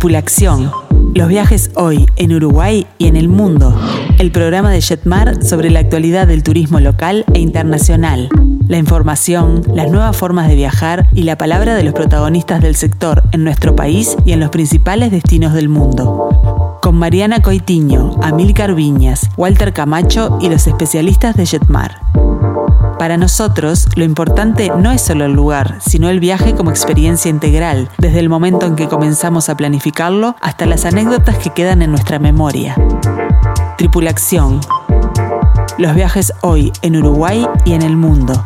Tripulación. Los viajes hoy en Uruguay y en el mundo. El programa de Jetmar sobre la actualidad del turismo local e internacional. La información, las nuevas formas de viajar y la palabra de los protagonistas del sector en nuestro país y en los principales destinos del mundo. Con Mariana Coitiño, Amílcar Viñas, Walter Camacho y los especialistas de Jetmar. Para nosotros, lo importante no es solo el lugar, sino el viaje como experiencia integral, desde el momento en que comenzamos a planificarlo hasta las anécdotas que quedan en nuestra memoria. Tripulación. Los viajes hoy en Uruguay y en el mundo.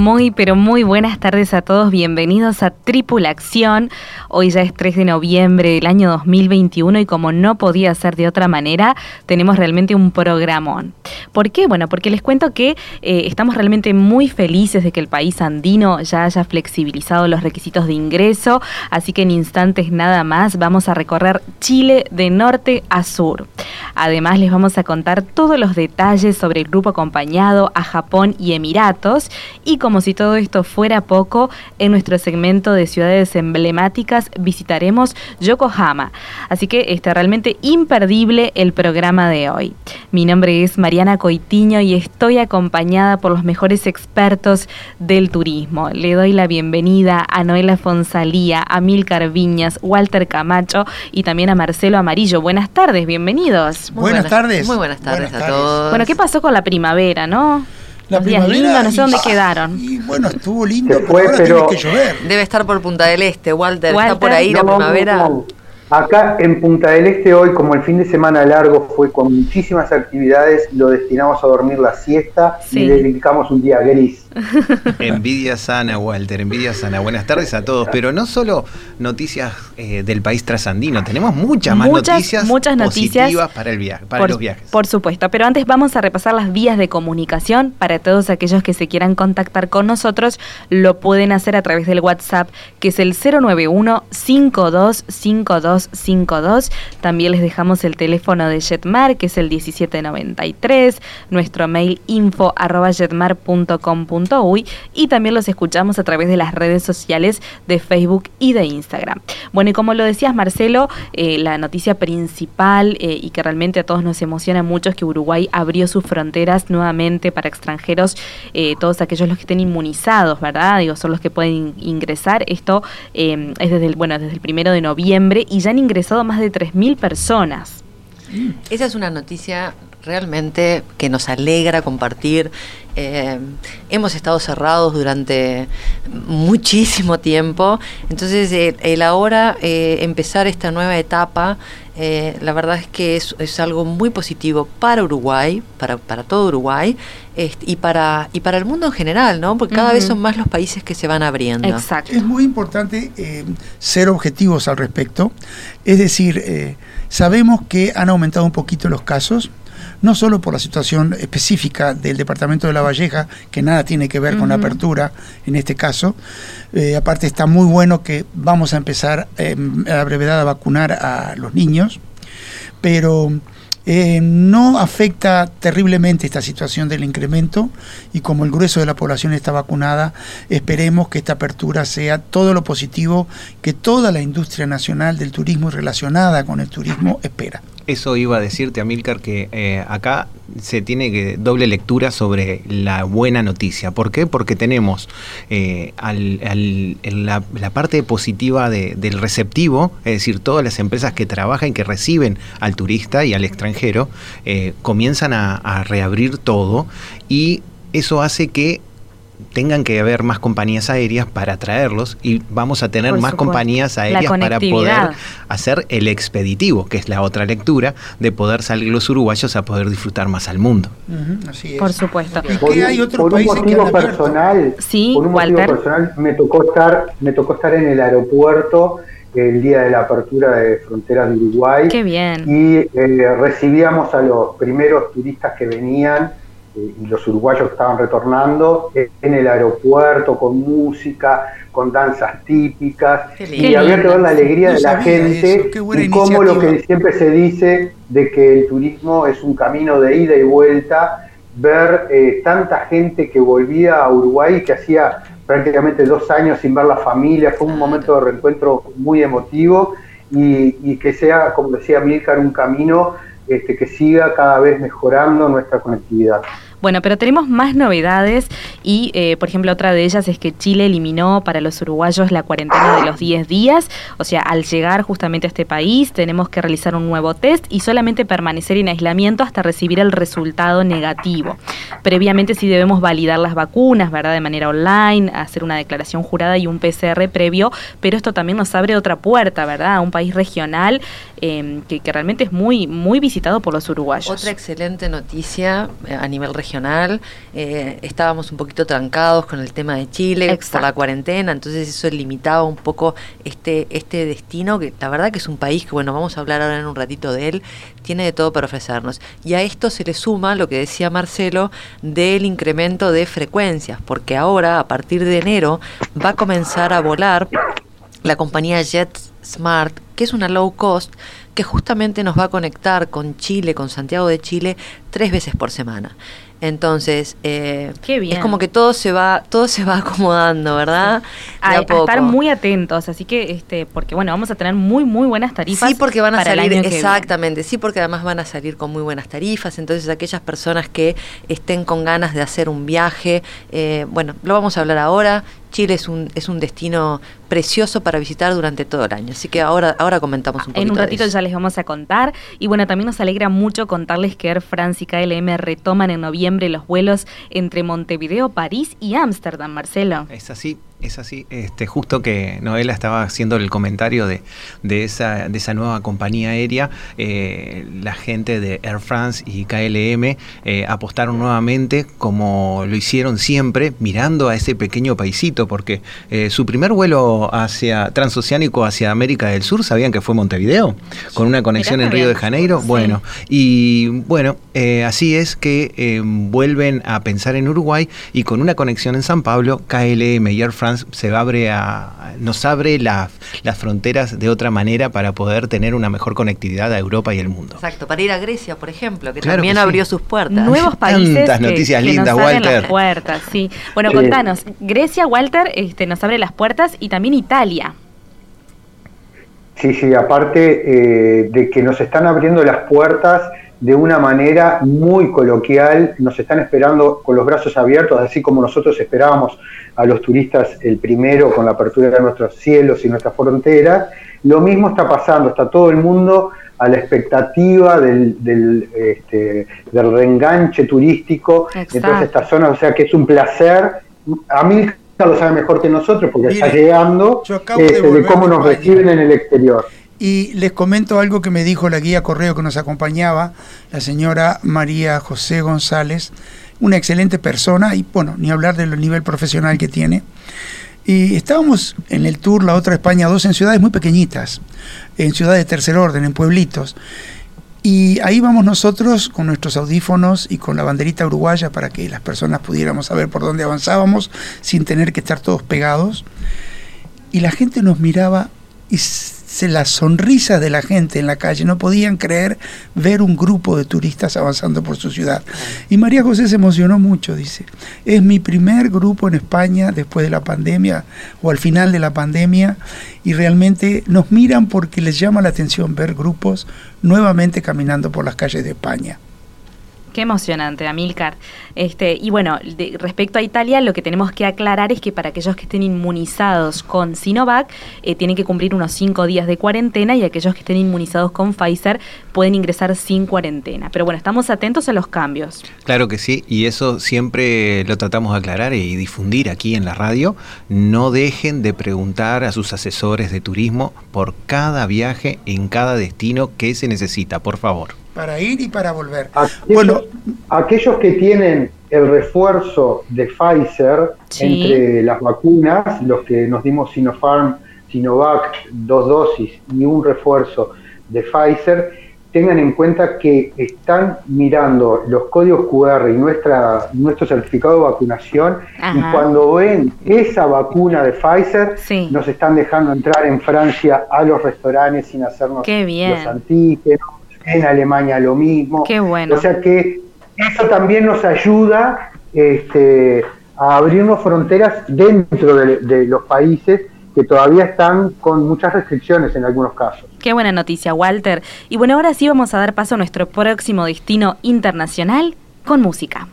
Muy, pero muy buenas tardes a todos. Bienvenidos a Tripulación. Hoy ya es 3 de noviembre del año 2021 y como no podía ser de otra manera, tenemos realmente un programón. ¿Por qué? Bueno, porque les cuento que eh, estamos realmente muy felices de que el país andino ya haya flexibilizado los requisitos de ingreso, así que en instantes nada más vamos a recorrer Chile de norte a sur. Además les vamos a contar todos los detalles sobre el grupo acompañado a Japón y Emiratos y como si todo esto fuera poco, en nuestro segmento de ciudades emblemáticas visitaremos Yokohama. Así que está realmente imperdible el programa de hoy. Mi nombre es Mariana Coitiño y estoy acompañada por los mejores expertos del turismo. Le doy la bienvenida a Noela Fonsalía, a Milcar Viñas, Walter Camacho y también a Marcelo Amarillo. Buenas tardes, bienvenidos. buenas, tardes. Muy buenas tardes a todos. Bueno, ¿qué pasó con la primavera, no? La primavera. no sé dónde quedaron. Y bueno, estuvo lindo, pero ahora tiene que llover. Debe estar por Punta del Este, Walter. ¿Está por ahí la primavera? Acá en Punta del Este hoy, como el fin de semana largo fue con muchísimas actividades, lo destinamos a dormir la siesta y le dedicamos un día gris. Envidia sana, Walter, envidia sana. Buenas tardes a todos. Pero no solo noticias eh, del país trasandino, tenemos muchas más noticias muchas noticias positivas para, el viaje, para los viajes. Por supuesto, pero antes vamos a repasar las vías de comunicación para todos aquellos que se quieran contactar con nosotros. Lo pueden hacer a través del WhatsApp, que es el 091 5252 52 También les dejamos el teléfono de Jetmar, que es el 1793, nuestro mail info arroba y también los escuchamos a través de las redes sociales de Facebook y de Instagram. Bueno, y como lo decías Marcelo, eh, la noticia principal eh, y que realmente a todos nos emociona mucho es que Uruguay abrió sus fronteras nuevamente para extranjeros, eh, todos aquellos los que estén inmunizados, ¿verdad? Digo, son los que pueden ingresar. Esto es desde el, bueno, desde el primero de noviembre y ya han ingresado más de 3.000 personas. Esa es una noticia realmente que nos alegra compartir. Eh, hemos estado cerrados durante muchísimo tiempo, entonces el, ahora eh, empezar esta nueva etapa, eh, la verdad es que es, algo muy positivo para Uruguay, para, para todo Uruguay y, para, y para el mundo en general, ¿no? porque cada vez son más los países que se van abriendo. Exacto. Es muy importante ser objetivos al respecto, es decir, sabemos que han aumentado un poquito los casos, no solo por la situación específica del departamento de La Valleja, que nada tiene que ver con la apertura en este caso, eh, aparte está muy bueno que vamos a empezar eh, a la brevedad a vacunar a los niños, pero eh, no afecta terriblemente esta situación del incremento y como el grueso de la población está vacunada, esperemos que esta apertura sea todo lo positivo que toda la industria nacional del turismo relacionada con el turismo espera. Eso iba a decirte, Amílcar, que eh, acá se tiene que doble lectura sobre la buena noticia. ¿Por qué? Porque tenemos eh, la, parte positiva del receptivo, es decir, todas las empresas que trabajan, que reciben al turista y al extranjero, eh, comienzan a reabrir todo y eso hace que tengan que haber más compañías aéreas para traerlos y vamos a tener más compañías aéreas para poder hacer el expeditivo, que es la otra lectura, de poder salir los uruguayos a poder disfrutar más al mundo. Por supuesto. por, hay otros un motivo personal, sí, por un motivo personal me tocó estar, me tocó estar en el aeropuerto el día de la apertura de fronteras de Uruguay. Qué bien. Y eh, recibíamos a los primeros turistas que venían eh, y los uruguayos que estaban retornando en el aeropuerto con música, con danzas típicas y había que ver la alegría de la gente y cómo lo que siempre se dice de que el turismo es un camino de ida y vuelta, ver eh, tanta gente que volvía a Uruguay que hacía prácticamente dos años sin ver la familia, fue un momento de reencuentro muy emotivo y, y que sea, como decía Milcar, un camino este, que siga cada vez mejorando nuestra conectividad. Bueno, pero tenemos más novedades y, eh, por ejemplo, otra de ellas es que Chile eliminó para los uruguayos la cuarentena de los 10 días. O sea, al llegar justamente a este país tenemos que realizar un nuevo test y solamente permanecer en aislamiento hasta recibir el resultado negativo. Previamente sí debemos validar las vacunas, ¿verdad? De manera online, hacer una declaración jurada y un PCR previo, pero esto también nos abre otra puerta, ¿verdad? A un país regional em, que, realmente es muy, muy visitado por los uruguayos. Otra excelente noticia eh, a nivel regional eh, estábamos un poquito trancados con el tema de Chile por la cuarentena, entonces eso limitaba un poco este, este destino, que la verdad que es un país que, bueno, vamos a hablar ahora en un ratito de él, tiene de todo para ofrecernos. Y a esto se le suma lo que decía Marcelo del incremento de frecuencias, porque ahora, a partir de enero, va a comenzar a volar la compañía JetSmart, que es una low cost, que justamente nos va a conectar con Chile, con Santiago de Chile, tres veces por semana. Entonces, eh, es como que todo se va, todo se va acomodando, ¿verdad? A, estar muy atentos, así que, este, porque bueno, vamos a tener muy, muy buenas tarifas. Sí, porque van a salir, exactamente, sí, porque además van a salir con muy buenas tarifas. Entonces, aquellas personas que estén con ganas de hacer un viaje, eh, bueno, lo vamos a hablar ahora. Chile es un, es un destino precioso para visitar durante todo el año. Así que ahora, ahora comentamos un poquito. En un ratito ya les vamos a contar. Y bueno, también nos alegra mucho contarles que Air France y KLM retoman en noviembre los vuelos entre Montevideo, París y Ámsterdam, Marcelo. Es así, es así, este, justo que Noela estaba haciendo el comentario de, de, esa, de esa nueva compañía aérea, eh, la gente de Air France y KLM eh, apostaron nuevamente, como lo hicieron siempre, mirando a ese pequeño paisito, porque eh, su primer vuelo hacia transoceánico hacia América del Sur, ¿sabían que fue Montevideo? Con una conexión en Río de Janeiro. Bueno, y bueno, así es que vuelven a pensar en Uruguay y con una conexión en San Pablo, KLM y Air France se abre a, nos abre las fronteras de otra manera para poder tener una mejor conectividad a Europa y el mundo. Exacto, para ir a Grecia, por ejemplo, que también abrió sus puertas. Nuevos países Tantas noticias lindas, nos Walter. las puertas, sí. Bueno, contanos, Grecia, Walter, este, nos abre las puertas y también Italia. Sí, sí, aparte eh, de que nos están abriendo las puertas de una manera muy coloquial, nos están esperando con los brazos abiertos, así como nosotros esperábamos a los turistas el primero con la apertura de nuestros cielos y nuestras fronteras. Lo mismo está pasando, está todo el mundo a la expectativa del, del, este, del reenganche turístico en todas estas zonas, o sea que es un placer. A mí lo sabe mejor que nosotros porque está llegando este, de cómo nos reciben en el exterior. Y les comento algo que me dijo la guía correo que nos acompañaba, la señora María José González, una excelente persona y bueno, ni hablar del nivel profesional que tiene. Y estábamos en el tour La Otra España 2 en ciudades muy pequeñitas, en ciudades de tercer orden, en pueblitos. Y ahí vamos nosotros con nuestros audífonos y con la banderita uruguaya para que las personas pudiéramos saber por dónde avanzábamos sin tener que estar todos pegados. Y la gente nos miraba y las sonrisas de la gente en la calle, no podían creer ver un grupo de turistas avanzando por su ciudad. Y María José se emocionó mucho, dice, es mi primer grupo en España después de la pandemia o al final de la pandemia y realmente nos miran porque les llama la atención ver grupos nuevamente caminando por las calles de España. Qué emocionante, Amilcar. Este, y bueno, respecto a Italia, lo que tenemos que aclarar es que para aquellos que estén inmunizados con Sinovac, eh, tienen que cumplir unos cinco días de cuarentena y aquellos que estén inmunizados con Pfizer pueden ingresar sin cuarentena. Pero bueno, estamos atentos a los cambios. Claro que sí, y eso siempre lo tratamos de aclarar y difundir aquí en la radio. No dejen de preguntar a sus asesores de turismo por cada viaje en cada destino que se necesita, por favor para ir y para volver. Aquellos, bueno, aquellos que tienen el refuerzo de Pfizer entre las vacunas, los que nos dimos Sinopharm, Sinovac, dos dosis y un refuerzo de Pfizer, tengan en cuenta que están mirando los códigos QR y nuestra, nuestro certificado de vacunación y cuando ven esa vacuna de Pfizer, nos están dejando entrar en Francia a los restaurantes sin hacernos los antígenos, en Alemania lo mismo. Qué bueno. O sea que eso también nos ayuda este, a abrirnos fronteras dentro de los países que todavía están con muchas restricciones en algunos casos. Qué buena noticia, Walter. Y bueno, ahora sí vamos a dar paso a nuestro próximo destino internacional con música.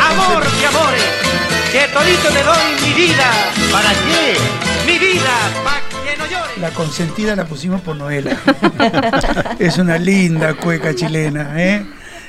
Amor de amores que todito te doy mi vida. ¿Para qué? Mi vida, para que no llores. La consentida la pusimos por Noela. es una linda cueca chilena, ¿eh?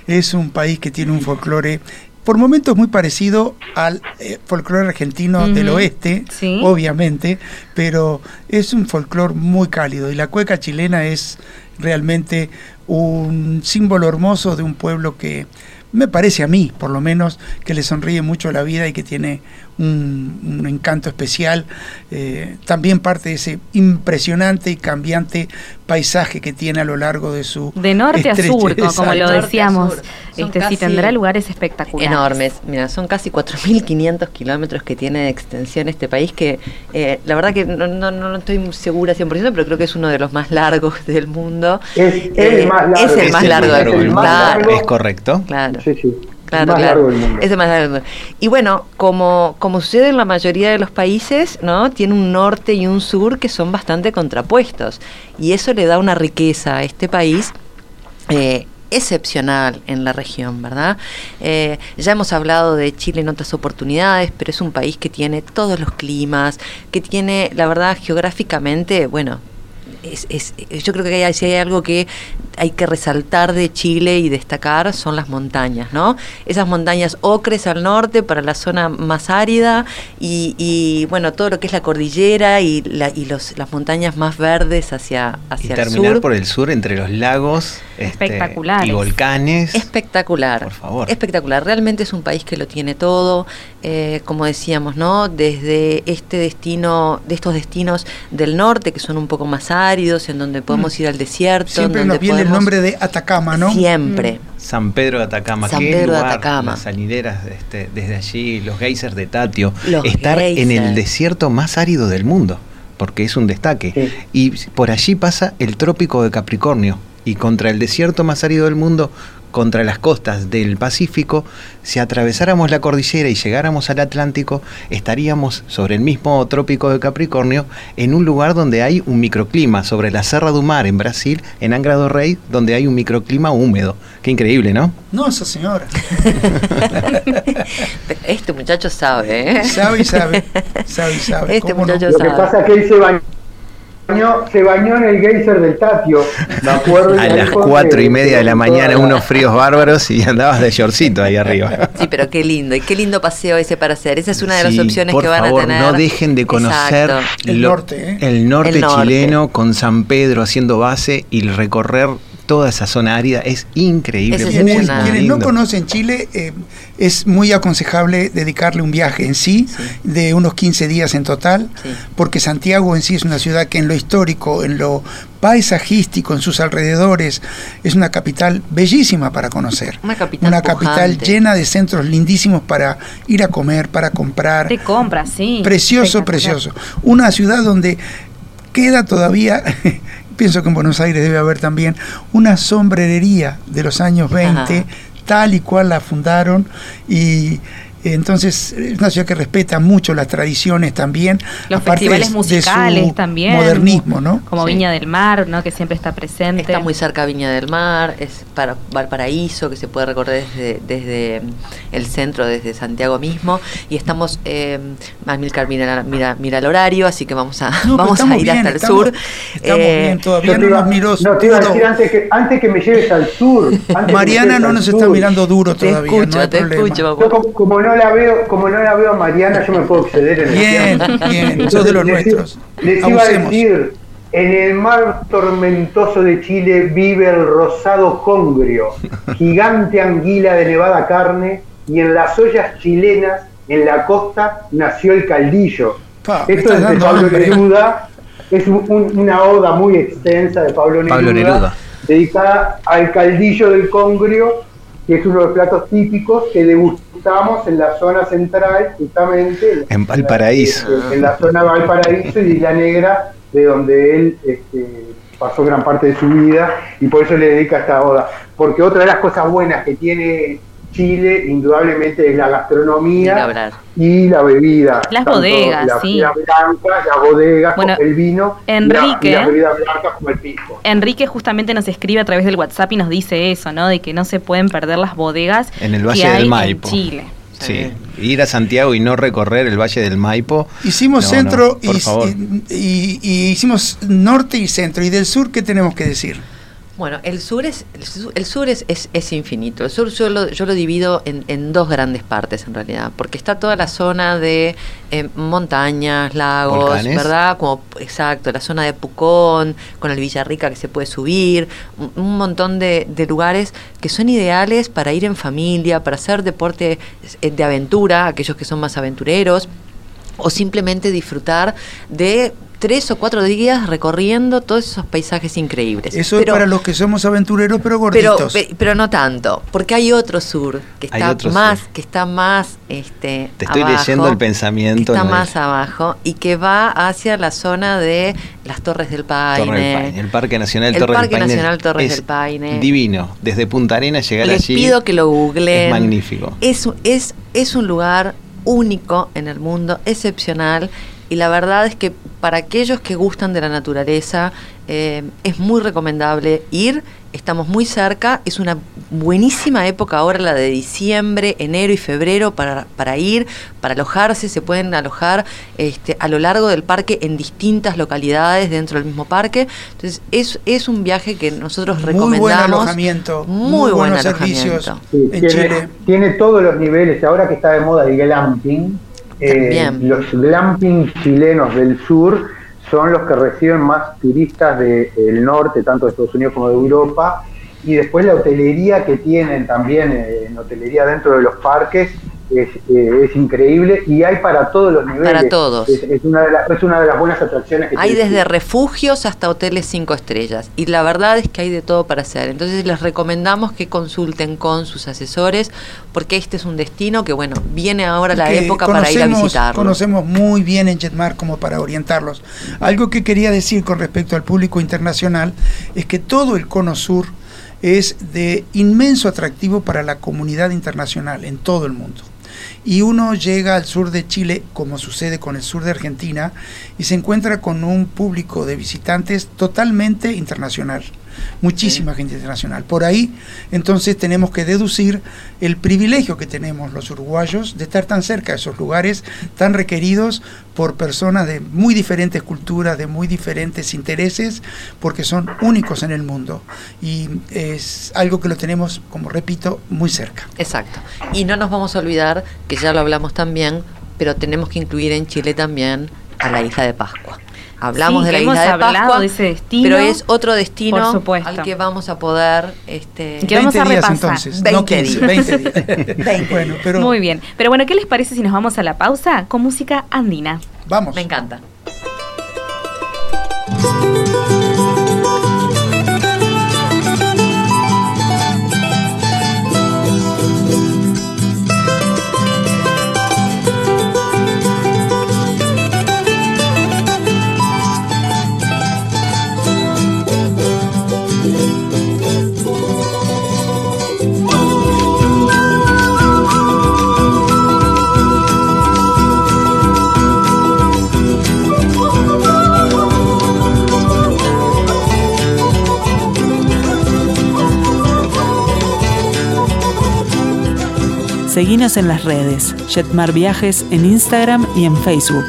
Es un país que tiene un folclore por momentos muy parecido al eh, folclore argentino del oeste, obviamente, pero es un folclore muy cálido y la cueca chilena es realmente un símbolo hermoso de un pueblo que me parece a mí, por lo menos, que le sonríe mucho la vida y que tiene un, encanto especial. Eh, también parte de ese impresionante y cambiante paisaje que tiene a lo largo de su... De norte a sur, como lo decíamos. Este, sí tendrá lugares espectaculares. Enormes. Mira, son casi 4.500 kilómetros que tiene de extensión este país, que eh, la verdad que no, no, no, estoy segura 100%, pero creo que es uno de los más largos del mundo. Es, el eh, más largo, es el más largo del mundo. Es correcto. Claro. Sí, sí. Claro, claro. Es el más largo del mundo. Y bueno, como, como sucede en la mayoría de los países, ¿no? Tiene un norte y un sur que son bastante contrapuestos. Y eso le da una riqueza a este país. Eh, excepcional en la región, ¿verdad? Eh, ya hemos hablado de Chile en otras oportunidades, pero es un país que tiene todos los climas, que tiene, la verdad, geográficamente, bueno, es, yo creo que hay, si hay algo que hay que resaltar de Chile y destacar son las montañas, ¿no? Esas montañas ocres al norte para la zona más árida y, bueno, todo lo que es la cordillera y, y los, las montañas más verdes hacia, hacia y terminar por el sur entre los lagos este, y volcanes. Espectacular. Por favor. Espectacular. Realmente es un país que lo tiene todo, eh, como decíamos, ¿no? Desde este destino, de estos destinos del norte que son un poco más áridos, en donde podemos mm. ir al desierto. Siempre nos viene el nombre de Atacama, ¿no? Siempre. Mm. San Pedro de Atacama. San Pedro de Atacama. Las salideras este, desde allí, los geysers de Tatio. estar en el desierto más árido del mundo, porque es un destaque. Y por allí pasa el trópico de Capricornio. Y contra el desierto más árido del mundo contra las costas del Pacífico, si atravesáramos la cordillera y llegáramos al Atlántico, estaríamos sobre el mismo trópico de Capricornio, en un lugar donde hay un microclima, sobre la Serra do Mar en Brasil, en Angra do Rey, donde hay un microclima húmedo. Qué increíble, ¿no? No, esa señora. este muchacho sabe, ¿eh? Sabe y sabe. Sabe y sabe. Este muchacho sabe. Lo que pasa es que él se bañó se bañó en el geyser del Tatio, me acuerdo. A las cuatro y media de la mañana, unos fríos bárbaros y andabas de shortcito ahí arriba. Sí, pero qué lindo, y qué lindo paseo ese para hacer. Esa es una de las opciones que van a tener. No dejen de conocer el, norte, ¿eh? el norte chileno con San Pedro haciendo base y recorrer toda esa zona árida es increíble. quienes, no conocen Chile, eh, es muy aconsejable dedicarle un viaje en sí, de unos 15 días en total, porque Santiago en sí es una ciudad que en lo histórico, en lo paisajístico, en sus alrededores, es una capital bellísima para conocer. Una capital, una capital llena de centros lindísimos para ir a comer, para comprar. De compras, sí. Precioso, precioso. Una ciudad donde queda todavía pienso que en Buenos Aires debe haber también una sombrerería de los años 20, tal y cual la fundaron y entonces es una ciudad que respeta mucho las tradiciones también. Los festivales musicales también. Modernismo, ¿no? Como Viña del Mar, ¿no? Que siempre está presente. Está muy cerca Viña del Mar, es para Valparaíso, que se puede recorrer desde, desde el centro, desde Santiago mismo. Y estamos, eh, Milcar mira, mira, mira, el horario, así que vamos a, vamos a ir hasta el sur. Estamos eh, bien, todavía no, nos miró no, te iba a decir antes que, antes que me lleves al sur. Mariana no nos está mirando duro todavía. Te escucho, te escucho. como no la veo, como no la veo a Mariana, yo me puedo exceder en el Bien, bien, sos de los nuestros. Les iba a decir, En el mar tormentoso de Chile vive el rosado congrio, gigante anguila de nevada carne, y en las ollas chilenas, en la costa, nació el caldillo. Pa, Esto es de Pablo hambre. Neruda, es un- un- una oda muy extensa de Pablo Neruda, Pablo Neruda. dedicada al caldillo del congrio, que es uno de los platos típicos que degustamos en la zona central, justamente. En Valparaíso. En, en la zona Valparaíso y Isla Negra, de donde él este, pasó gran parte de su vida, y por eso le dedica esta oda. Porque otra de las cosas buenas que tiene Chile, indudablemente, es la gastronomía y la bebida. Las Tanto bodegas, la sí. bebida blanca, las bodegas, Bueno, el vino, y la- Enrique- y las bebidas blancas como el pisco. Enrique justamente nos escribe a través del WhatsApp y nos dice eso, ¿no? De que no se pueden perder las bodegas En el que Valle hay del en Maipo. Chile. Sí. Ir a Santiago y no recorrer el Valle del Maipo. Hicimos No, centro no, por y, favor. y- y- y hicimos norte y centro. ¿Y del sur qué tenemos que decir? Bueno, el sur es el sur, el sur es, es, es infinito. El sur yo lo, yo lo divido en, en dos grandes partes en realidad, porque está toda la zona de eh, montañas, lagos, Volcanes. ¿verdad? Como exacto, la zona de Pucón, con el Villarrica que se puede subir, un, un montón de, de lugares que son ideales para ir en familia, para hacer deporte eh, de aventura, aquellos que son más aventureros o simplemente disfrutar de tres o cuatro días recorriendo todos esos paisajes increíbles. Eso Pero- es para los que somos aventureros, pero pero, gorditos. pe- pero no tanto, porque hay otro sur que está otro más, sur. que está más, este, Te estoy abajo, leyendo el que pensamiento. está ¿no? más abajo y que va hacia la zona de las Torres del Paine. Torre del Paine, el Parque Nacional El Torres Parque del Paine. Nacional Torres es del Paine. Divino. Desde Punta Arenas llegar Les allí. pido que lo googleen. Es magnífico. Es, un- es, es un lugar único en el mundo, excepcional. Y la verdad es que para aquellos que gustan de la naturaleza, eh, es muy recomendable ir. Estamos muy cerca. Es una buenísima época ahora, la de diciembre, enero y febrero, para, para ir, para alojarse. Se pueden alojar este, a lo largo del parque en distintas localidades dentro del mismo parque. Entonces, es, es un viaje que nosotros muy recomendamos. buen alojamiento, Muy, muy, buen buenos alojamiento. servicios Sí, en tiene, Chile. tiene todos los niveles. Ahora que está de moda el glamping, eh, los glamping chilenos del sur son los que reciben más turistas del norte, tanto de Estados Unidos como de Europa. Y después la hotelería que tienen también, eh, en hotelería dentro de los parques, es, eh, es increíble y hay para todos los niveles. Para todos. Es, es una, de las- es una de las buenas atracciones que Hay desde refugios hasta hoteles cinco estrellas. Y la verdad es que hay de todo para hacer. Entonces les recomendamos que consulten con sus asesores, porque este es un destino que, bueno, viene ahora la época para ir a visitarlo. Conocemos muy bien en Jetmar como para orientarlos. Algo que quería decir con respecto al público internacional es que todo el cono sur es de inmenso atractivo para la comunidad internacional en todo el mundo. Y uno llega al sur de Chile, como sucede con el sur de Argentina, y se encuentra con un público de visitantes totalmente internacional. Muchísima gente internacional. Por ahí, entonces, tenemos que deducir el privilegio que tenemos los uruguayos de estar tan cerca de esos lugares tan requeridos por personas de muy diferentes culturas, de muy diferentes intereses, porque son únicos en el mundo. Y es algo que lo tenemos, como repito, muy cerca. Exacto. Y no nos vamos a olvidar, que ya lo hablamos también, pero tenemos que incluir en Chile también a la isla de Pascua. Hablamos Sí, de la isla de hablado Pascua, de ese destino, pero es otro destino por supuesto. al que vamos a poder... Este, Que vamos a días repasar. entonces, 20 no 15, días. 20 días. bueno, pero Muy bien. Pero bueno, ¿qué les parece si nos vamos a la pausa con música andina? vamos. Me encanta. Seguinos en las redes, Jetmar Viajes en Instagram y en Facebook.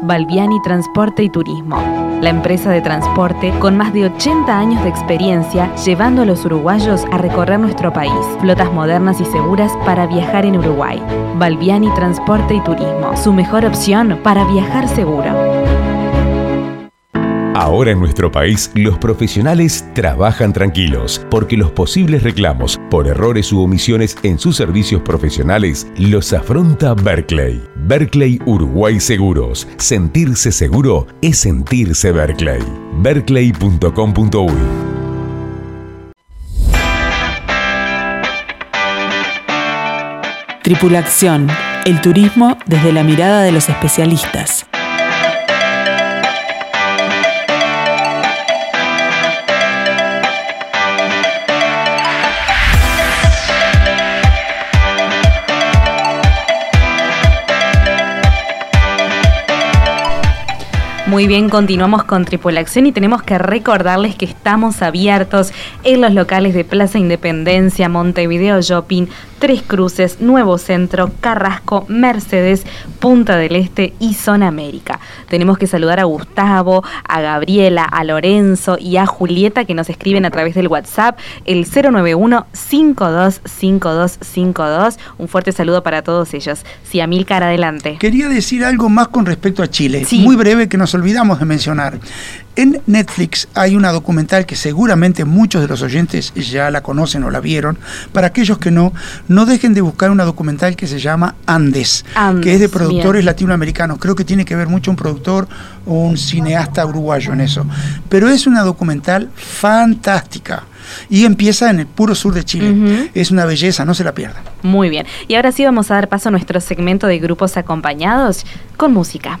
Balbiani Transporte y Turismo. la empresa de transporte con más de 80 años de experiencia llevando a los uruguayos a recorrer nuestro país. Flotas modernas y seguras para viajar en Uruguay. Balbiani Transporte y Turismo, su mejor opción para viajar seguro. Ahora en nuestro país los profesionales trabajan tranquilos porque los posibles reclamos por errores u omisiones en sus servicios profesionales los afronta Berkeley. Berkeley Uruguay Seguros. Sentirse seguro es sentirse Berkeley. Berkeley.com.uy Tripulación, el turismo desde la mirada de los especialistas. Muy bien, continuamos con Tripulación y tenemos que recordarles que estamos abiertos en los locales de Plaza Independencia, Montevideo Shopping, Tres Cruces, Nuevo Centro, Carrasco, Mercedes, Punta del Este y Zona América. Tenemos que saludar a Gustavo, a Gabriela, a Lorenzo y a Julieta que nos escriben a través del WhatsApp el 091-525252. Un fuerte saludo para todos ellos. Sí, Amilcar, adelante. Quería decir algo más con respecto a Chile. Sí. Muy breve que nos olvidamos de mencionar. En Netflix hay una documental que seguramente muchos de los oyentes ya la conocen o la vieron. Para aquellos que no, no dejen de buscar una documental que se llama Andes, Andes, que es de productores bien. latinoamericanos. Creo que tiene que ver mucho un productor o un cineasta uruguayo en eso. Pero es una documental fantástica. Y empieza en el puro sur de Chile. Es una belleza, no se la pierdan. Muy bien. Y ahora sí vamos a dar paso a nuestro segmento de grupos acompañados con música.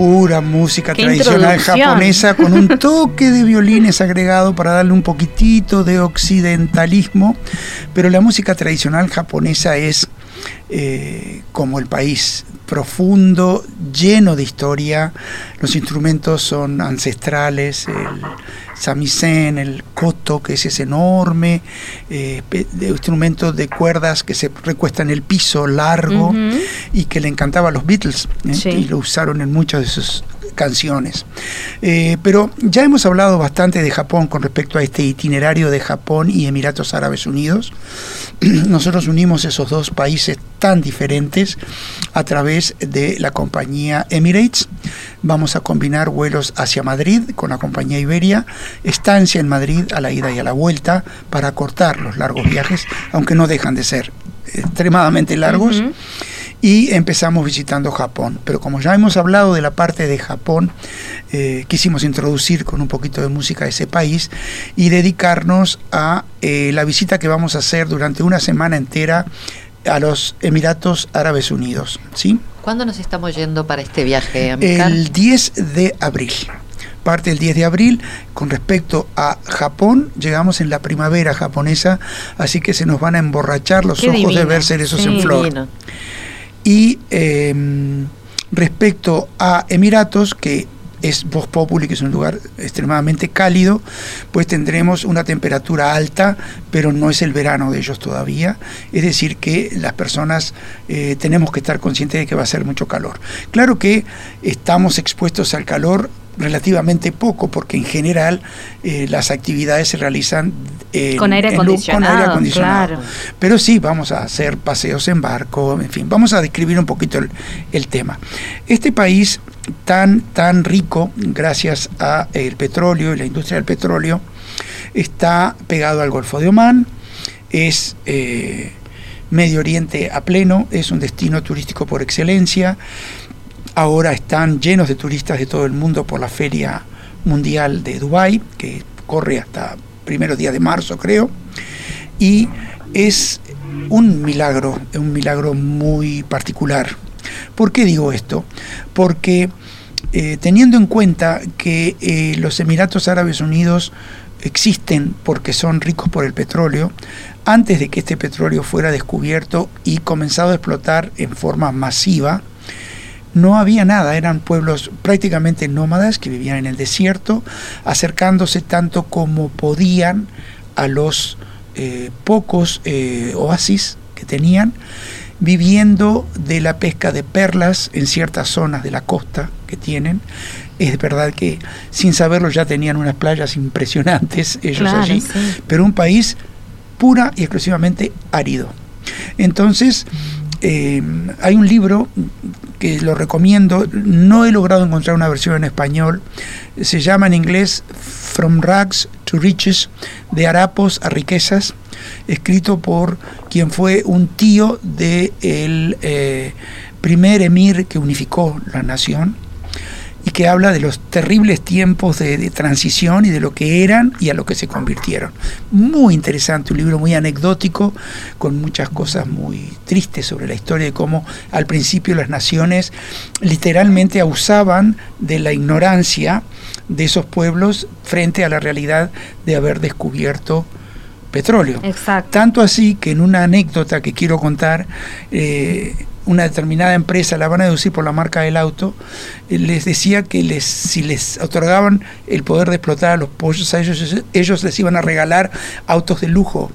Pura música Qué tradicional japonesa con un toque de violines agregado para darle un poquitito de occidentalismo, pero la música tradicional japonesa es eh, como el país profundo, lleno de historia, los instrumentos son ancestrales, el samisen, el koto, que es ese enorme eh, de instrumento de cuerdas que se recuesta en el piso largo y que le encantaba a los Beatles ¿eh? Sí. y lo usaron en muchas de sus canciones. Eh, pero ya hemos hablado bastante de Japón con respecto a este itinerario de Japón y Emiratos Árabes Unidos. Nosotros unimos esos dos países tan diferentes a través de la compañía Emirates. Vamos a combinar vuelos hacia Madrid con la compañía Iberia, estancia en Madrid a la ida y a la vuelta para acortar los largos viajes, aunque no dejan de ser extremadamente largos Ujú. Y empezamos visitando Japón. Pero como ya hemos hablado de la parte de Japón, eh, quisimos introducir con un poquito de música ese país y dedicarnos a eh, la visita que vamos a hacer durante una semana entera a los Emiratos Árabes Unidos. ¿sí? ¿Cuándo nos estamos yendo para este viaje, Amilcar? El 10 de abril. Parte el 10 de abril. Con respecto a Japón, llegamos en la primavera japonesa, así que se nos van a emborrachar los Qué ojos de divino. ver cerezos Sí, en flor. Divino. Y eh, respecto a Emiratos, que es Voz Populi, que es un lugar extremadamente cálido, pues tendremos una temperatura alta, pero no es el verano de ellos todavía. Es decir, que las personas eh, tenemos que estar conscientes de que va a ser mucho calor. Claro que estamos expuestos al calor relativamente poco, porque en general eh, las actividades se realizan en- Con aire en lu- con aire acondicionado, claro. Pero sí, vamos a hacer paseos en barco, en fin, vamos a describir un poquito el, el tema. Este país tan, tan rico, gracias a el petróleo y la industria del petróleo, está pegado al Golfo de Omán, es eh, Medio Oriente a pleno, es un destino turístico por excelencia. Ahora están llenos de turistas de todo el mundo por la Feria Mundial de Dubái, que corre hasta primeros días de marzo, creo. Y es un milagro, un milagro muy particular. ¿Por qué digo esto? Porque Eh, teniendo en cuenta que eh, los Emiratos Árabes Unidos existen porque son ricos por el petróleo, antes de que este petróleo fuera descubierto y comenzado a explotar en forma masiva, no había nada, eran pueblos prácticamente nómadas que vivían en el desierto, acercándose tanto como podían a los eh, pocos eh, oasis que tenían, viviendo de la pesca de perlas en ciertas zonas de la costa que tienen. Es verdad que sin saberlo ya tenían unas playas impresionantes ellos Claro, allí, sí. pero un país pura y exclusivamente árido. Entonces, eh, hay un libro que lo recomiendo, no he logrado encontrar una versión en español, se llama en inglés From Rags to Riches, de harapos a riquezas, escrito por quien fue un tío del primer emir que unificó la nación y que habla de los terribles tiempos de, de, transición y de lo que eran y a lo que se convirtieron. Muy interesante, un libro muy anecdótico, con muchas cosas muy tristes sobre la historia de cómo al principio las naciones literalmente abusaban de la ignorancia de esos pueblos frente a la realidad de haber descubierto petróleo. Exacto. Tanto así que en una anécdota que quiero contar, eh, una determinada empresa, la van a deducir por la marca del auto, eh, les decía que les, si les otorgaban el poder de explotar a los pollos, a ellos, ellos les iban a regalar autos de lujo.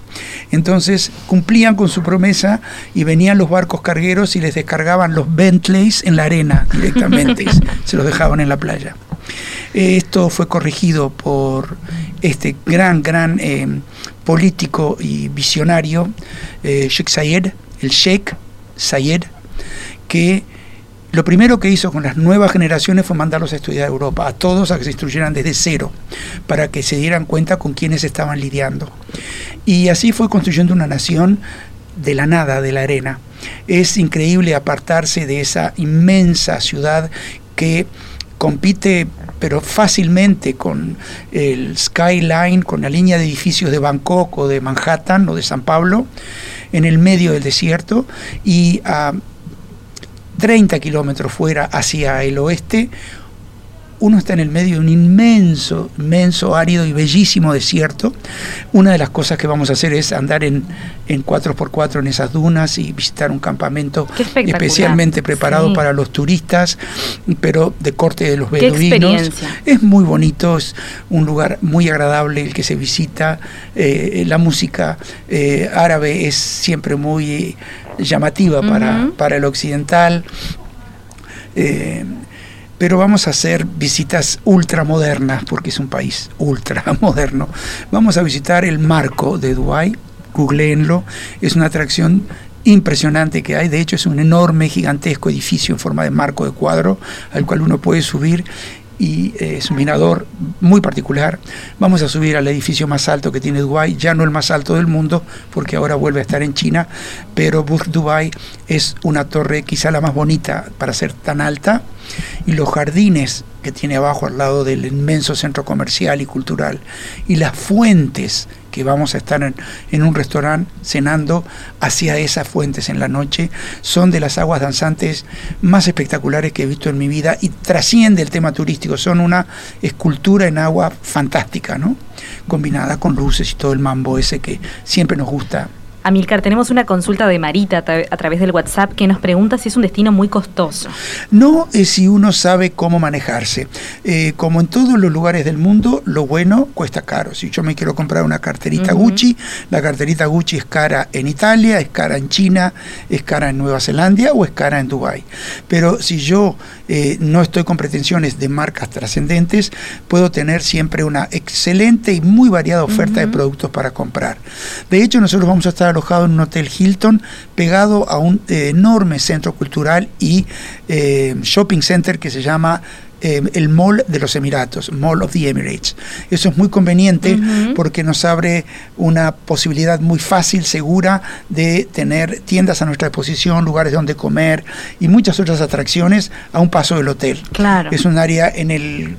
Entonces cumplían con su promesa y venían los barcos cargueros y les descargaban los Bentleys en la arena directamente, se los dejaban en la playa. Esto fue corregido por este gran, gran eh, político y visionario, eh, Sheikh Zayed, el Sheikh Zayed, que lo primero que hizo con las nuevas generaciones fue mandarlos a estudiar a Europa, a todos a que se instruyeran desde cero, para que se dieran cuenta con quiénes estaban lidiando. Y así fue construyendo una nación de la nada, de la arena. Es increíble apartarse de esa inmensa ciudad que compite pero fácilmente con el skyline, con la línea de edificios de Bangkok o de Manhattan o de San Pablo, en el medio del desierto y a 30 kilómetros fuera hacia el oeste, uno está en el medio de un inmenso, inmenso, árido y bellísimo desierto. Una de las cosas que vamos a hacer es andar en, en 4x4 en esas dunas y visitar un campamento especialmente preparado sí. para los turistas, pero de corte de los ¿Qué beduinos. Es muy bonito, es un lugar muy agradable el que se visita. Eh, la música eh, árabe es siempre muy llamativa uh -huh. para, para el occidental. Eh, pero vamos a hacer visitas ultramodernas porque es un país ultramoderno. Vamos a visitar el marco de Dubái, googleenlo, es una atracción impresionante que hay, de hecho es un enorme, gigantesco edificio en forma de marco de cuadro al cual uno puede subir y eh, es un mirador muy particular. Vamos a subir al edificio más alto que tiene Dubái, ya no el más alto del mundo, porque ahora vuelve a estar en China, pero Burj Dubai es una torre quizá la más bonita para ser tan alta y los jardines que tiene abajo al lado del inmenso centro comercial y cultural y las fuentes que vamos a estar en, un restaurante cenando hacia esas fuentes en la noche son de las aguas danzantes más espectaculares que he visto en mi vida y trasciende el tema turístico, son una escultura en agua fantástica, ¿no? combinada con luces y todo el mambo ese que siempre nos gusta Amilcar, tenemos una consulta de Marita a través del WhatsApp que nos pregunta si es un destino muy costoso. No es si uno sabe cómo manejarse. Eh, como en todos los lugares del mundo, lo bueno cuesta caro. Si yo me quiero comprar una carterita uh -huh. Gucci, la carterita Gucci es cara en Italia, es cara en China, es cara en Nueva Zelanda o es cara en Dubái. Pero si yo eh, no estoy con pretensiones de marcas trascendentes, puedo tener siempre una excelente y muy variada oferta uh -huh. de productos para comprar. De hecho, nosotros vamos a estar alojado en un hotel Hilton pegado a un eh, enorme centro cultural y eh, shopping center que se llama eh, el Mall de los Emiratos, Mall of the Emirates. Eso es muy conveniente uh -huh. porque nos abre una posibilidad muy fácil, segura, de tener tiendas a nuestra disposición, lugares donde comer y muchas otras atracciones a un paso del hotel. Claro. Es un área en el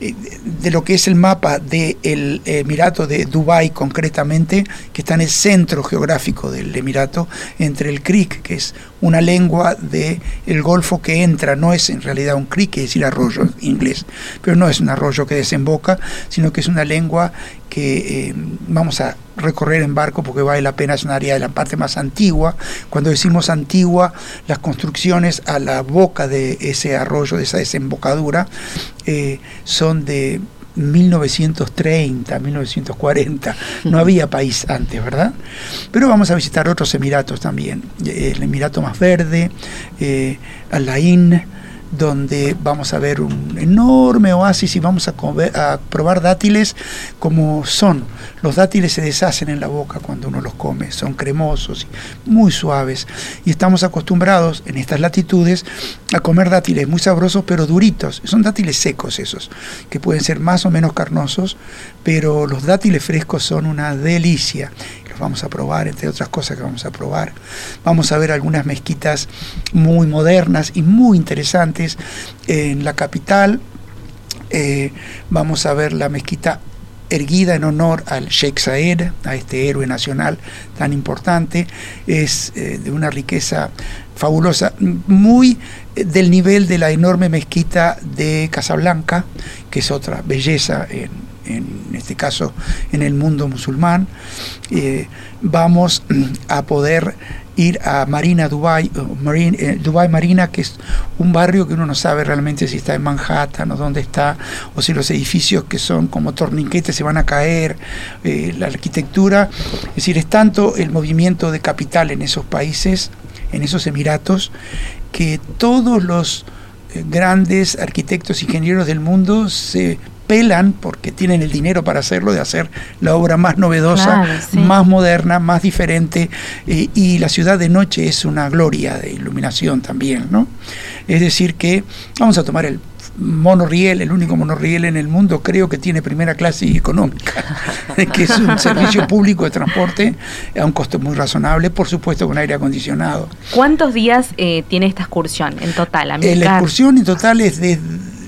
de lo que es el mapa del Emirato de Dubái concretamente, que está en el centro geográfico del Emirato, entre el creek, que es una lengua del el Golfo que entra, no es en realidad un creek, es decir arroyo en inglés, pero no es un arroyo que desemboca, sino que es una lengua que eh, vamos a recorrer en barco porque vale la pena, es un área de la parte más antigua. Cuando decimos antigua, las construcciones a la boca de ese arroyo, de esa desembocadura, eh, son de 1930, 1940. No había país antes, ¿verdad? Pero vamos a visitar otros emiratos también. El emirato más verde, eh, Alain, donde vamos a ver un enorme oasis y vamos a, probar dátiles como son. Los dátiles se deshacen en la boca cuando uno los come, son cremosos y muy suaves. Y estamos acostumbrados en estas latitudes a comer dátiles muy sabrosos pero duritos. Son dátiles secos esos, que pueden ser más o menos carnosos, pero los dátiles frescos son una delicia vamos a probar, entre otras cosas que vamos a probar. Vamos a ver algunas mezquitas muy modernas y muy interesantes en la capital. Eh, vamos a ver la mezquita erguida en honor al Sheikh Zayed, a este héroe nacional tan importante, es eh, de una riqueza fabulosa, muy eh, del nivel de la enorme mezquita de Casablanca, que es otra belleza en, en este caso en el mundo musulmán. Eh, vamos a poder ir a Marina Dubai, Marine, eh, Dubai Marina, que es un barrio que uno no sabe realmente si está en Manhattan o dónde está, o si los edificios que son como torniquetes se van a caer, eh, la arquitectura, es decir, es tanto el movimiento de capital en esos países, en esos emiratos, que todos los grandes arquitectos, ingenieros del mundo se pelan, porque tienen el dinero para hacerlo, de hacer la obra más novedosa, más moderna, más diferente, eh, y la ciudad de noche es una gloria de iluminación también, ¿no? Es decir que vamos a tomar el monorriel, el único monorriel en el mundo, creo que tiene primera clase y económica, que es un servicio público de transporte a un costo muy razonable, por supuesto con aire acondicionado. ¿Cuántos días eh, tiene esta excursión en total? Eh, la excursión en total es de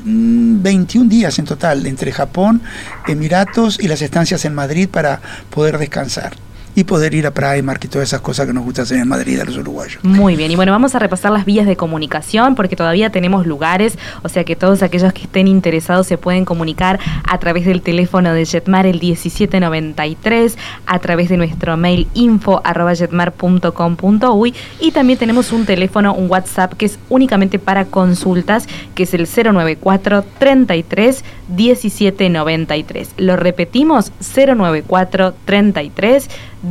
21 mm, días en total entre Japón, Emiratos y las estancias en Madrid para poder descansar y poder ir a Primark y todas esas cosas que nos gusta hacer en Madrid a los uruguayos. Muy bien, y bueno, vamos a repasar las vías de comunicación porque todavía tenemos lugares, o sea que todos aquellos que estén interesados se pueden comunicar a través del teléfono de Jetmar el 1793, a través de nuestro mail info jetmar.com.uy y también tenemos un teléfono, un WhatsApp que es únicamente para consultas, que es el 094 33 1793. Lo repetimos, 094 33 1793.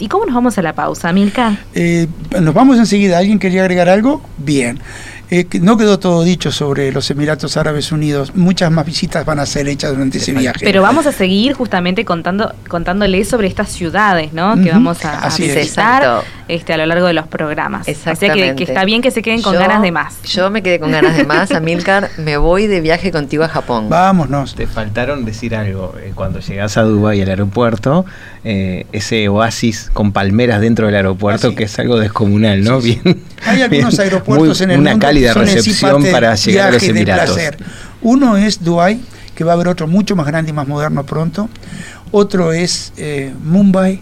¿Y cómo nos vamos a la pausa, Milka? Eh, nos vamos enseguida. ¿Alguien quería agregar algo? Bien. Eh, no quedó todo dicho sobre los Emiratos Árabes Unidos. Muchas más visitas van a ser hechas durante ese viaje. Pero vamos a seguir justamente contando, contándoles sobre estas ciudades, ¿no? Que vamos a, visitar este, a lo largo de los programas. Exactamente. Así que, está bien que se queden con ganas de más. Yo me quedé con ganas de más, Amilcar. me voy de viaje contigo a Japón. Vámonos. Te faltaron decir algo. Eh, cuando llegas a Dubái al aeropuerto, eh, ese oasis con palmeras dentro del aeropuerto, ah, que es algo descomunal, ¿no? Bien, Hay algunos aeropuertos en el una mundo de recepción para llegar a los Emiratos. Uno es Dubái, que va a haber otro mucho más grande y más moderno pronto. Otro es eh, Mumbai,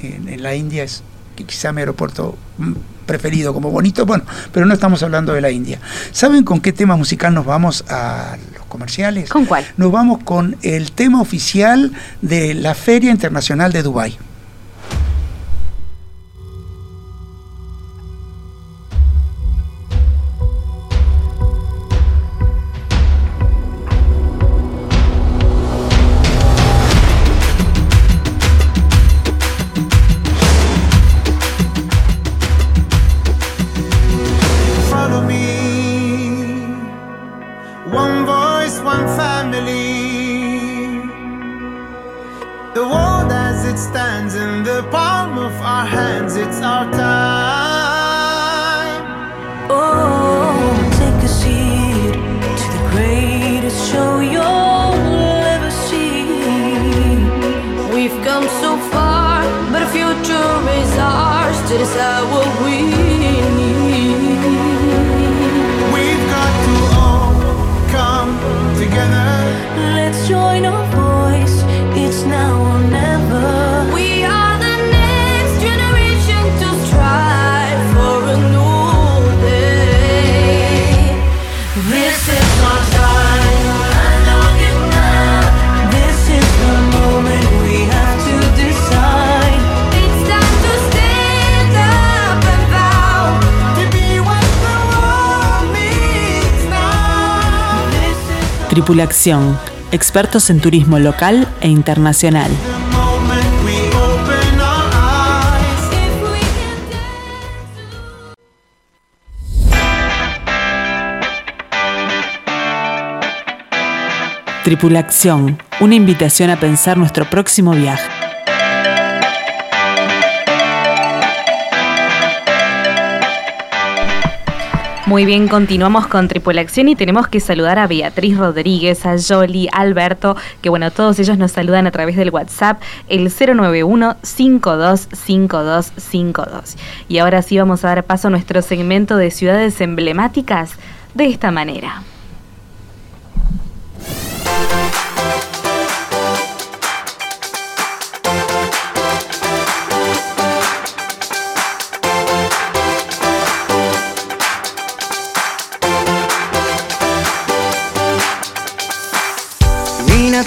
en, la India, es quizá mi aeropuerto preferido como bonito, bueno, pero no estamos hablando de la India. ¿Saben con qué tema musical nos vamos a los comerciales? ¿Con cuál? Nos vamos con el tema oficial de la Feria Internacional de Dubái. Tripulación, expertos en turismo local e internacional. Tripulación, una invitación a pensar nuestro próximo viaje. Muy bien, continuamos con Tripulación y tenemos que saludar a Beatriz Rodríguez, a Jolie, a Alberto, que bueno, todos ellos nos saludan a través del WhatsApp, el 091-525252. Y ahora sí vamos a dar paso a nuestro segmento de ciudades emblemáticas de esta manera.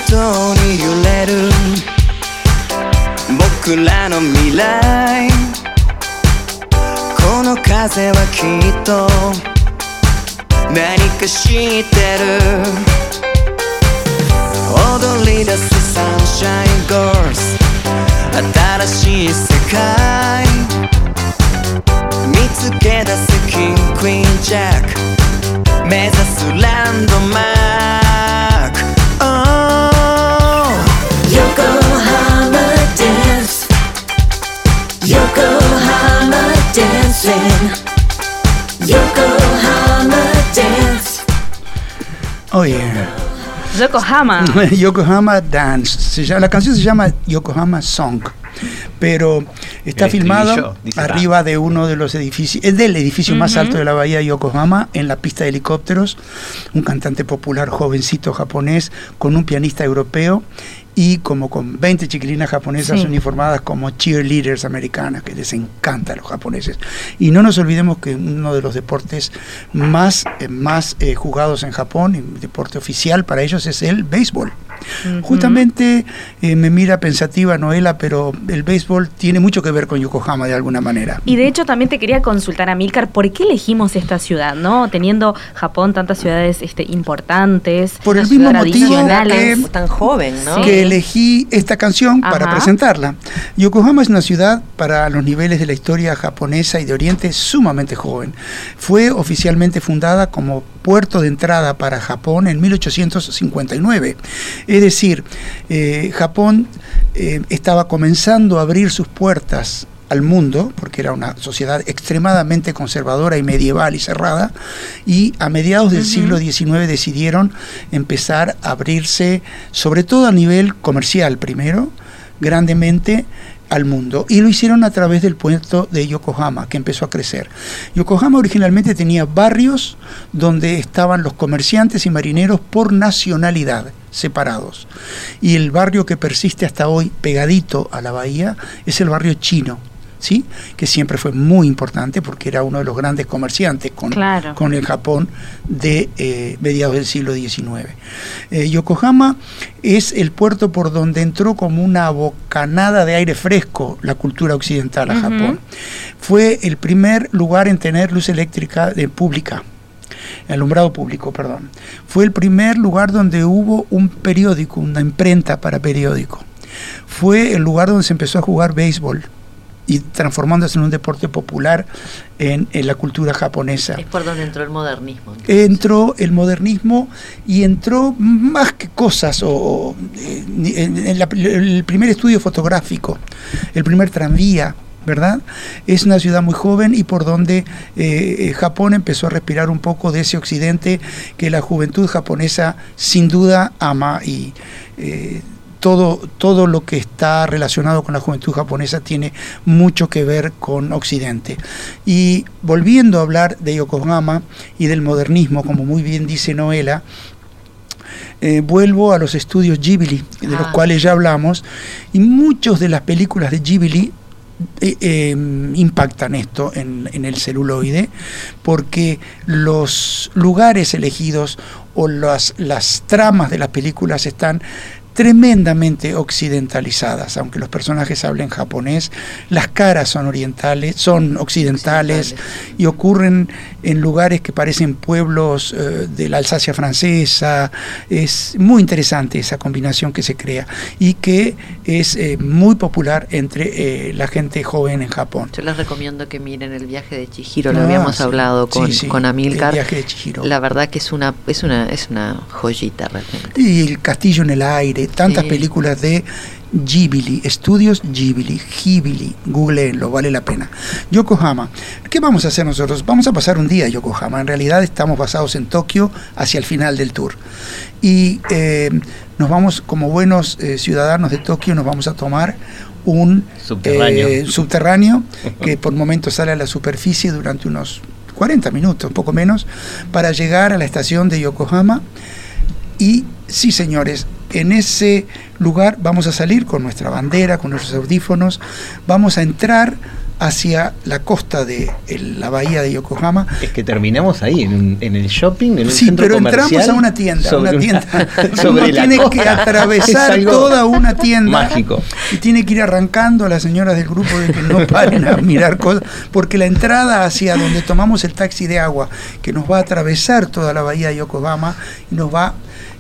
そうに揺れる僕らの未来この風はきっと何か知ってる踊り出すサンシャインゴールス新しい世界見つけ出すキングクイーンジャック。目指すランドマーク Yokohama. Yokohama Dance. la canción se llama Yokohama Song, pero está filmado arriba de uno de los edificios, es del edificio más alto de la bahía de Yokohama, en la pista de helicópteros, un cantante popular jovencito japonés con un pianista europeo y como con 20 chiquilinas japonesas uniformadas como cheerleaders americanas, que les encanta a los japoneses. Y no nos olvidemos que uno de los deportes más, eh, más eh, jugados en Japón, el deporte oficial para ellos es el béisbol. Justamente eh, me mira pensativa Noela, pero el béisbol tiene mucho que ver con Yokohama de alguna manera. Y de hecho también te quería consultar a Milcar, ¿por qué elegimos esta ciudad, no? Teniendo Japón tantas ciudades este, importantes, por el mismo motivo que, tan joven, ¿no? Que elegí esta canción para presentarla. Yokohama es una ciudad para los niveles de la historia japonesa y de Oriente sumamente joven. Fue oficialmente fundada como puerto de entrada para Japón en 1859. Es decir, eh, Japón eh, estaba comenzando a abrir sus puertas al mundo, porque era una sociedad extremadamente conservadora y medieval y cerrada, y a mediados del siglo XIX decidieron empezar a abrirse, sobre todo a nivel comercial primero, grandemente al mundo. Y lo hicieron a través del puerto de Yokohama que empezó a crecer. Yokohama originalmente tenía barrios donde estaban los comerciantes y marineros por nacionalidad separados. Y el barrio que persiste hasta hoy pegadito a la bahía es el barrio chino ¿sí? que siempre fue muy importante porque era uno de los grandes comerciantes con, con el Japón de eh, mediados del siglo XIX. Eh, Yokohama es el puerto por donde entró como una bocanada de aire fresco la cultura occidental a Japón. Fue el primer lugar en tener luz eléctrica de pública alumbrado público, perdón. Fue el primer lugar donde hubo un periódico, una imprenta para periódico. Fue el lugar donde se empezó a jugar béisbol y transformándose en un deporte popular en, la cultura japonesa. Es por donde entró el modernismo. Entró el modernismo y entró más que cosas, o, en, el primer estudio fotográfico, el primer tranvía, ¿verdad? Es una ciudad muy joven y por donde eh, eh, Japón empezó a respirar un poco de ese occidente que la juventud japonesa sin duda ama y eh, todo, todo lo que está relacionado con la juventud japonesa tiene mucho que ver con Occidente. Y volviendo a hablar de Yokohama y del modernismo, como muy bien dice Noela, eh, vuelvo a los estudios Ghibli, de los ah. cuales ya hablamos, y muchas de las películas de Ghibli eh, eh, impactan esto en, en, el celuloide, porque los lugares elegidos o las, las tramas de las películas están tremendamente occidentalizadas, aunque los personajes hablen japonés, las caras son orientales, son occidentales, y ocurren en lugares que parecen pueblos eh, de la Alsacia francesa. Es muy interesante esa combinación que se crea y que es eh, muy popular entre eh, la gente joven en Japón. Yo les recomiendo que miren el viaje de Chihiro, lo habíamos ah, hablado con, con Amilcar. El viaje de Chihiro. La verdad que es una, es una, es una joyita realmente. Y el castillo en el aire, tantas películas de Ghibli, estudios Ghibli, Ghibli, googleenlo, vale la pena. Yokohama, ¿qué vamos a hacer nosotros? Vamos a pasar un día a Yokohama, en realidad estamos basados en Tokio hacia el final del tour. Y eh, nos vamos, como buenos eh, ciudadanos de Tokio, nos vamos a tomar un subterráneo, eh, subterráneo que por momentos sale a la superficie durante unos 40 minutos, un poco menos, para llegar a la estación de Yokohama. Y sí, señores, en ese lugar vamos a salir con nuestra bandera, con nuestros audífonos, vamos a entrar hacia la costa de la bahía de Yokohama. Es que terminamos ahí, en, el shopping, en un sí, pero entramos a una tienda, una tienda. sobre la tiene que atravesar toda una tienda. Mágico. Y tiene que ir arrancando a las señoras del grupo de que no paren a mirar cosas, porque la entrada hacia donde tomamos el taxi de agua, que nos va a atravesar toda la bahía de Yokohama y nos va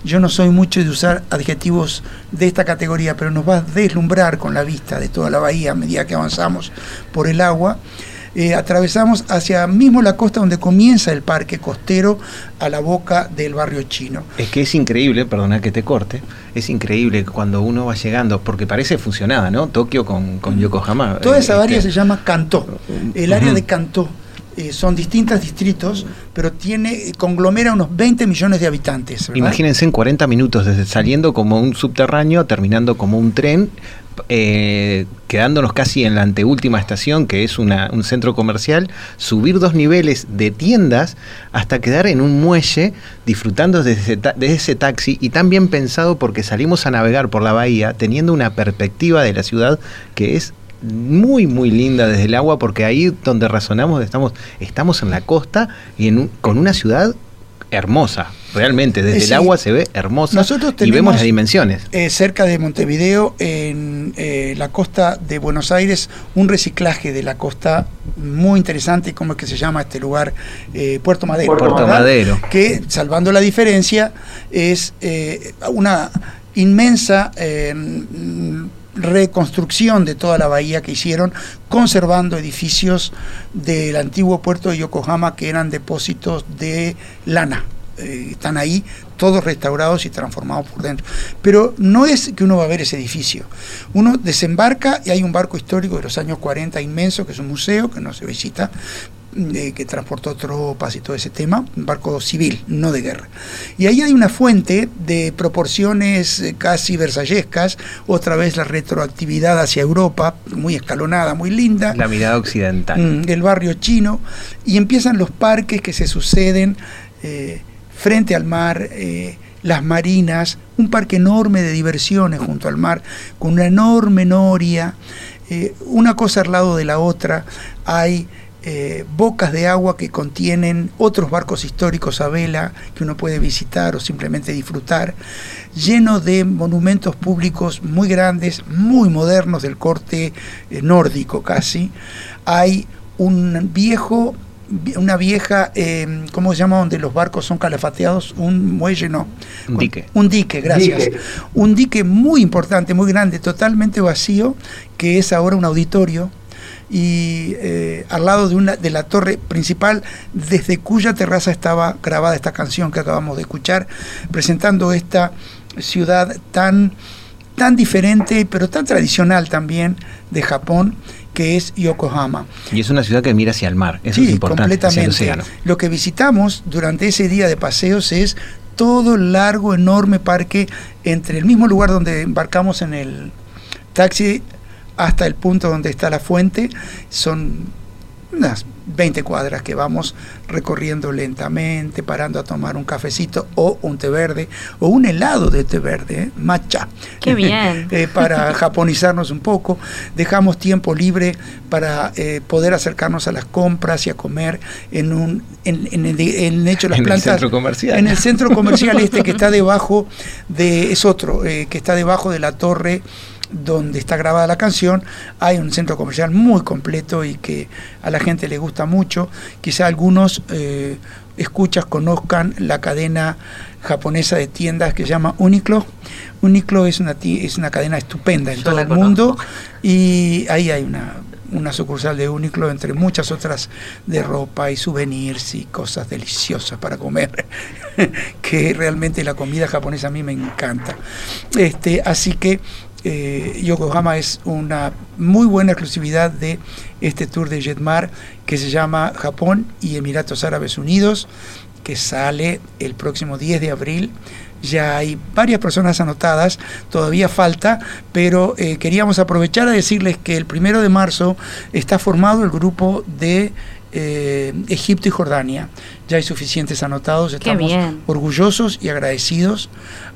yo no soy mucho de usar adjetivos de esta categoría, pero nos va a deslumbrar con la vista de toda la bahía a medida que avanzamos por el agua. Eh, atravesamos hacia mismo la costa donde comienza el parque costero a la boca del barrio chino. Es que es increíble, perdona que te corte, es increíble cuando uno va llegando, porque parece funcionada, ¿no? Tokio con, con Yokohama. Toda esa eh, área se llama Kanto, el área de Kanto eh, son distintos distritos, pero tiene conglomera unos 20 millones de habitantes. Imagínense en 40 minutos, desde saliendo como un subterráneo, terminando como un tren, eh, quedándonos casi en la anteúltima estación, que es un centro comercial, subir dos niveles de tiendas hasta quedar en un muelle disfrutando de ese, ese taxi y tan bien pensado porque salimos a navegar por la bahía teniendo una perspectiva de la ciudad que es muy muy linda desde el agua porque ahí donde razonamos estamos estamos en la costa y en con una ciudad hermosa realmente. Desde el agua se ve hermosa Nosotros y vemos las dimensiones. eh, cerca de Montevideo en eh, la costa de Buenos Aires un reciclaje de la costa muy interesante cómo es que se llama este lugar eh, Puerto Madero Puerto Madero. Que salvando la diferencia es una inmensa reconstrucción de toda la bahía que hicieron, conservando edificios del antiguo puerto de Yokohama que eran depósitos de lana. Eh, están ahí todos restaurados y transformados por dentro. Pero no es que uno va a ver ese edificio. Uno desembarca y hay un barco histórico de los años 40 inmenso, que es un museo que no se visita, eh, que transportó tropas y todo ese tema, un barco civil, no de guerra. Y ahí hay una fuente de proporciones eh, casi versallescas, otra vez la retroactividad hacia Europa, muy escalonada, muy linda. La mirada occidental. Mm, el barrio chino, y empiezan los parques que se suceden eh, frente al mar. las marinas, un parque enorme de diversiones junto al mar, con una enorme noria, una cosa al lado de la otra, hay eh, bocas de agua que contienen otros barcos históricos a vela que uno puede visitar o simplemente disfrutar, lleno de monumentos públicos muy grandes, muy modernos del corte eh, nórdico casi. Hay un viejo una vieja, eh, ¿cómo se llama? Donde los barcos son calafateados, un muelle, no. Un dique. Un dique, gracias. Un dique muy importante, muy grande, totalmente vacío, que es ahora un auditorio y eh, al lado de, una, de la torre principal, desde cuya terraza estaba grabada esta canción que acabamos de escuchar, presentando esta ciudad tan, tan diferente, pero tan tradicional también de Japón, que es Yokohama. Y es una ciudad que mira hacia el mar, eso es importante, completamente. Lo que visitamos durante ese día de paseos es todo el largo, enorme parque entre el mismo lugar donde embarcamos en el taxi hasta el punto donde está la fuente, son unas 20 cuadras que vamos recorriendo lentamente, parando a tomar un cafecito o un té verde o un helado de té verde, ¿eh? matcha. Qué bien. Eh, para japonizarnos un poco. Dejamos tiempo libre para eh, poder acercarnos a las compras y a comer en un en, en el, en hecho las En el centro comercial. en el centro comercial este que está debajo de es otro eh, que está debajo de la torre donde está grabada la canción, hay un centro comercial muy completo y que a la gente le gusta mucho. Quizá algunos eh, escuchas conozcan la cadena japonesa de tiendas que se llama Uniqlo. Uniqlo es una, es una cadena estupenda en Yo todo el mundo y ahí hay una, una sucursal de Uniqlo entre muchas otras de ropa y souvenirs y cosas deliciosas para comer, que realmente la comida japonesa a mí me encanta. Este, así que eh, Yokohama es una muy buena exclusividad de este tour de Jetmar que se llama Japón y Emiratos Árabes Unidos, que sale el próximo 10 de abril. Ya hay varias personas anotadas, todavía falta, pero eh, queríamos aprovechar a decirles que el primero de marzo está formado el grupo de eh, Egipto y Jordania. Ya hay suficientes anotados, estamos orgullosos y agradecidos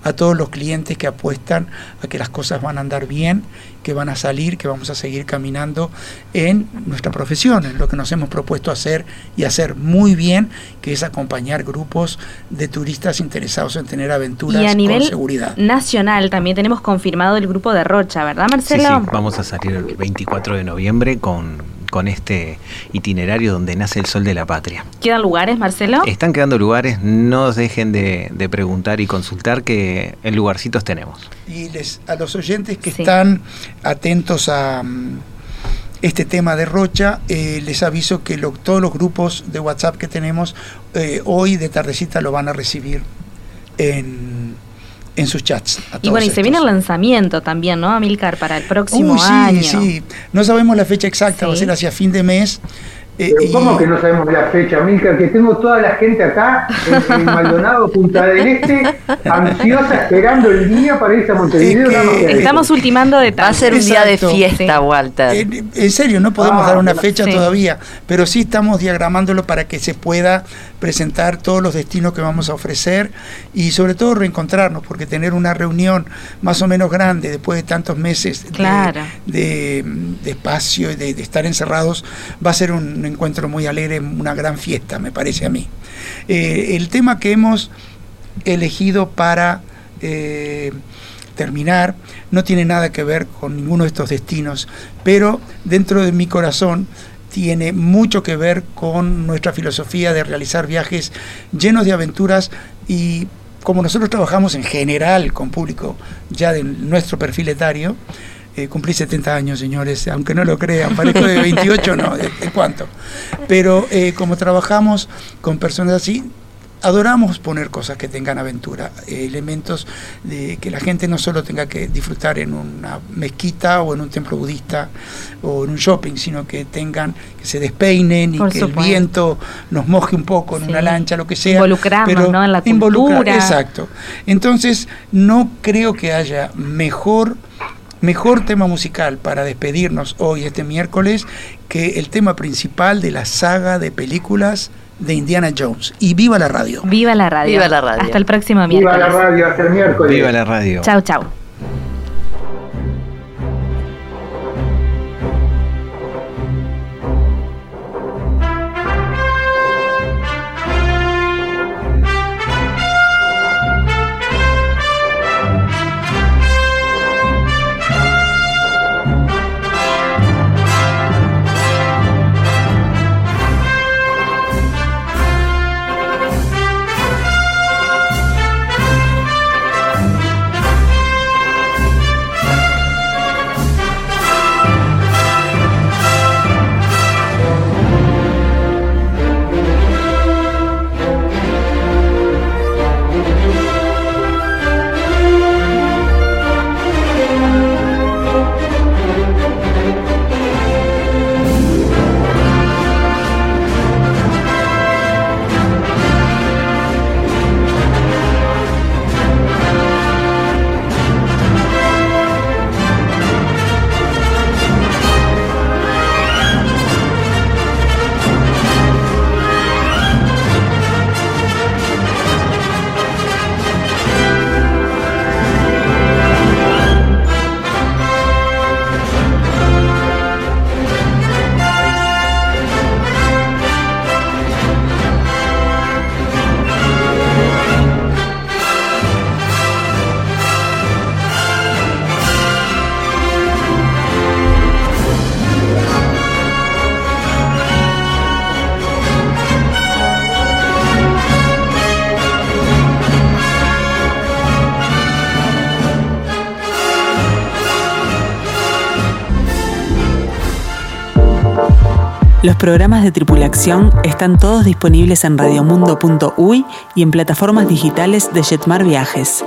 a todos los clientes que apuestan a que las cosas van a andar bien, que van a salir, que vamos a seguir caminando en nuestra profesión, en lo que nos hemos propuesto hacer y hacer muy bien, que es acompañar grupos de turistas interesados en tener aventuras Y a con nivel seguridad. nacional también tenemos confirmado el grupo de Rocha, ¿verdad, Sí, sí, Marcelo? vamos a salir el 24 de noviembre con, con este itinerario donde nace el sol de la patria. ¿Quedan lugares, Marcelo? Están quedando lugares, no dejen de, de preguntar y consultar que en lugarcitos tenemos. Y les, a los oyentes que Sí. están atentos a mm, este tema de Rocha, eh, les aviso que lo- todos los grupos de WhatsApp que tenemos eh, hoy de tardecita lo van a recibir en, en sus chats. a Y todos bueno, y se viene el estos. lanzamiento también, ¿no, Amilcar? Para el próximo Uy, sí, año. sí. No sabemos la fecha exacta, va a Sí. ser hacia fin de mes. Eh, Pero y- ¿Cómo que no sabemos la fecha, Milka? Que tengo toda la gente acá en, en Maldonado, Punta del Este, ansiosa esperando el día para irse a Montevideo. Es que. Estamos ultimando Va a ser un día de fiesta. Walter. En, en serio, no podemos Ah, dar una fecha sí. todavía, pero sí estamos diagramándolo para que se pueda presentar todos los destinos que vamos a ofrecer y sobre todo reencontrarnos, porque tener una reunión más o menos grande después de tantos meses de- Claro. de, de espacio y de, de estar encerrados va a ser un encuentro muy alegre, una gran fiesta, me parece a mí. Eh, el tema que hemos elegido para eh, terminar no tiene nada que ver con ninguno de estos destinos, pero dentro de mi corazón tiene mucho que ver con nuestra filosofía de realizar viajes llenos de aventuras y como nosotros trabajamos en general con público ya de nuestro perfil etario, eh, cumplí 70 años, señores, aunque no lo crean, parezco de 28, no, ¿de, de cuánto? Pero eh, como trabajamos con personas así, adoramos poner cosas que tengan aventura, eh, elementos de que la gente no solo tenga que disfrutar en una mezquita o en un templo budista o en un shopping, sino que tengan, que se despeinen y Por que supuesto. el viento nos moje un poco en Sí. una lancha, lo que sea. Involucrarnos, ¿no? en la cultura. Exacto. Entonces, no creo que haya mejor mejor tema musical para despedirnos hoy este miércoles que el tema principal de la saga de películas de Indiana Jones. Y viva la radio. Viva la radio. Viva la radio. Hasta el próximo Viva miércoles. la radio, hasta el miércoles. Viva la radio. Chau, chau. Los programas de tripulación están todos disponibles en radiomundo.uy y en plataformas digitales de Jetmar Viajes.